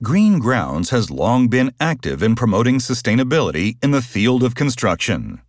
Green Grounds has long been active in promoting sustainability in the field of construction.